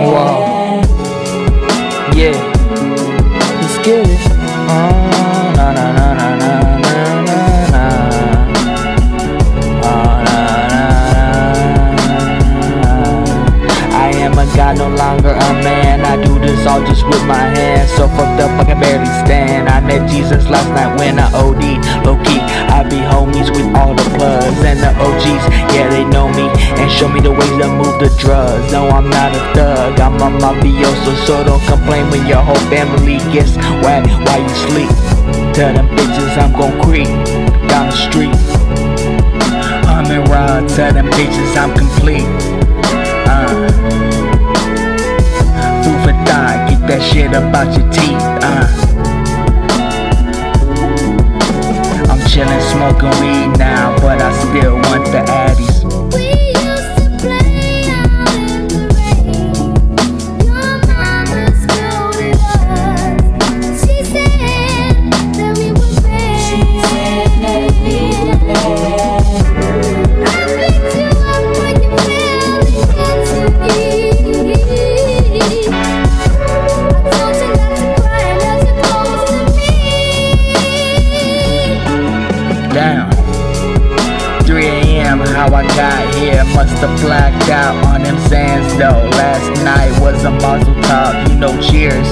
Wow. Yeah. You scared? Oh, ah, na na na na na na na. Oh, na na. I am a god, no longer a man. I do this all just with my hands. So fucked up, I can barely stand. I met Jesus last night when I OD. Low key I be homies with all the plugs and the OGs. Yeah, they know me and show me the ways to move the drugs. No, I'm not a thug. I'm a mafioso, so don't complain when your whole family gets whacked while you sleep. Tell them bitches I'm gon' creep down the street. I'm in ride, tell them bitches I'm complete. Uh. Food for thought, get that shit about your teeth. Uh. Smoking weed now, but I still want the addies. Down. 3 a.m. How I got here, must have blacked out on them sands though. Last night was a muzzle top, you know, cheers.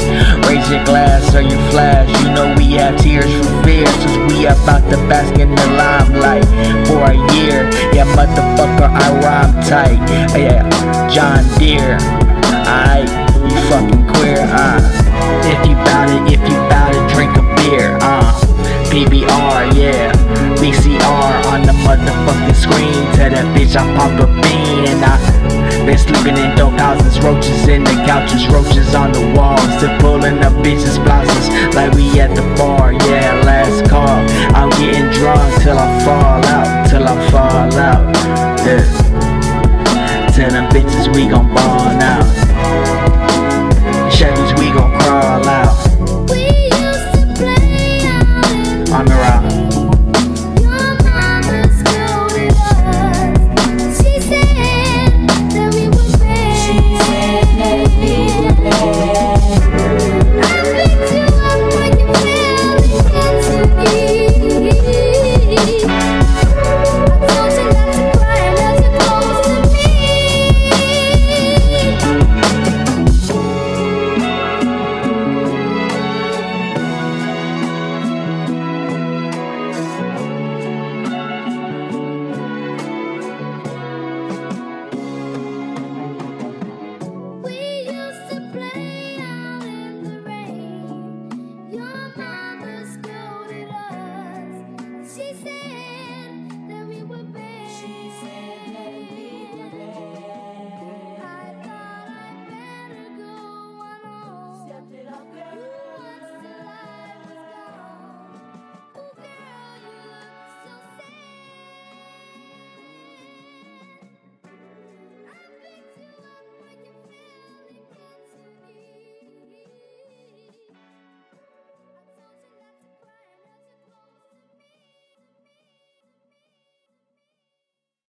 Raise your glass or you flash, you know we have tears for fear. Since we about to bask in the limelight for a year. Yeah, motherfucker, I rhyme tight. Yeah, John Deere. motherfucking screen. Tell that bitch I pop a bean and I been slugging in dope houses, roaches in the couches, roaches on the walls. They're pulling up bitches' blouses like we at the bar. Yeah, last call. I'm getting drunk till I fall out, till I fall out. Yeah. Tell them bitches we gon' ball out.